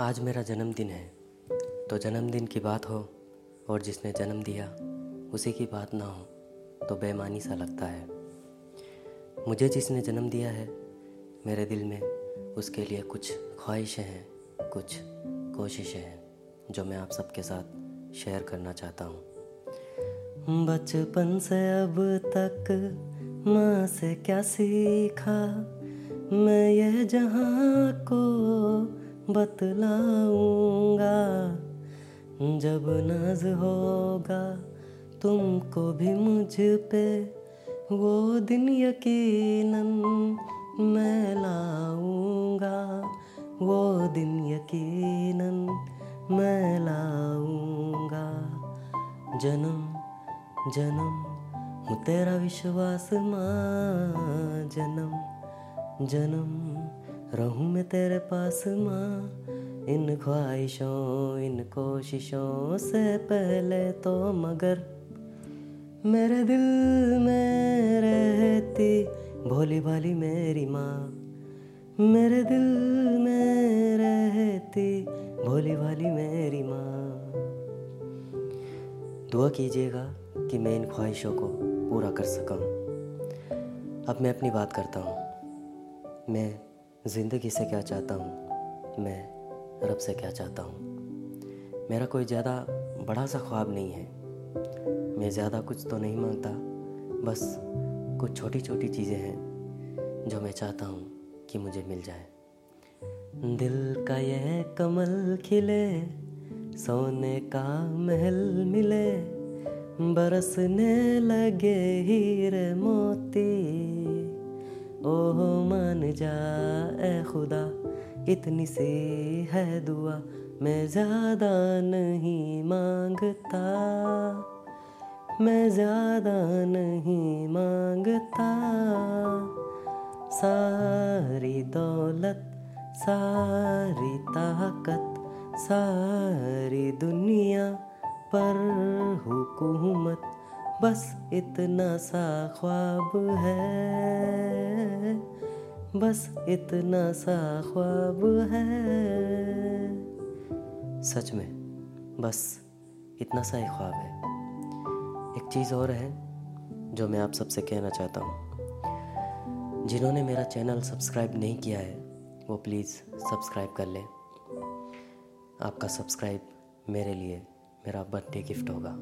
आज मेरा जन्मदिन है। तो जन्मदिन की बात हो और जिसने जन्म दिया, उसी की बात ना हो तो बेमानी सा लगता है। मुझे जिसने जन्म दिया है, मेरे दिल में उसके लिए कुछ ख्वाहिशें हैं, कुछ कोशिशें हैं, जो मैं आप सबके साथ शेयर करना चाहता हूँ। बचपन से अब तक माँ से क्या सीखा? मैं यह जहाँ को बतलाऊँगा। जब नाज होगा तुमको भी मुझ पे वो दिन यकीनन मैं लाऊँगा। वो दिन यकीनन मैं लाऊँगा। जन्म जन्म तेरा विश्वास माँ। जन्म जन्म। रहूँ मैं तेरे पास माँ। इन ख्वाहिशों, इन कोशिशों से पहले तो मगर मेरे दिल में रहती भोली भाली मेरी माँ। मेरे दिल में रहती भोली भाली मेरी माँ। दुआ कीजिएगा कि मैं इन ख्वाहिशों को पूरा कर सकूँ। अब मैं अपनी बात करता हूँ। मैं ज़िंदगी से क्या चाहता हूँ, मैं रब से क्या चाहता हूँ। मेरा कोई ज़्यादा बड़ा सा ख्वाब नहीं है। मैं ज़्यादा कुछ तो नहीं माँगता, बस कुछ छोटी छोटी चीज़ें हैं जो मैं चाहता हूँ कि मुझे मिल जाए। दिल का यह कमल खिले, सोने का महल मिले, बरसने लगे हीरे मोती। ओह, मान जा खुदा, इतनी से है दुआ, मैं ज़्यादा नहीं माँगता। मैं ज़्यादा नहीं माँगता। सारी दौलत, सारी ताकत, सारी दुनिया पर हुकूमत बस इतना सा ख्वाब है। बस इतना सा ख्वाब है। सच में, बस इतना सा ही ख्वाब है। एक चीज़ और है, जो मैं आप सबसे कहना चाहता हूँ। जिन्होंने मेरा चैनल सब्सक्राइब नहीं किया है, वो प्लीज़ सब्सक्राइब कर लें। आपका सब्सक्राइब मेरे लिए, मेरा बर्थडे गिफ्ट होगा।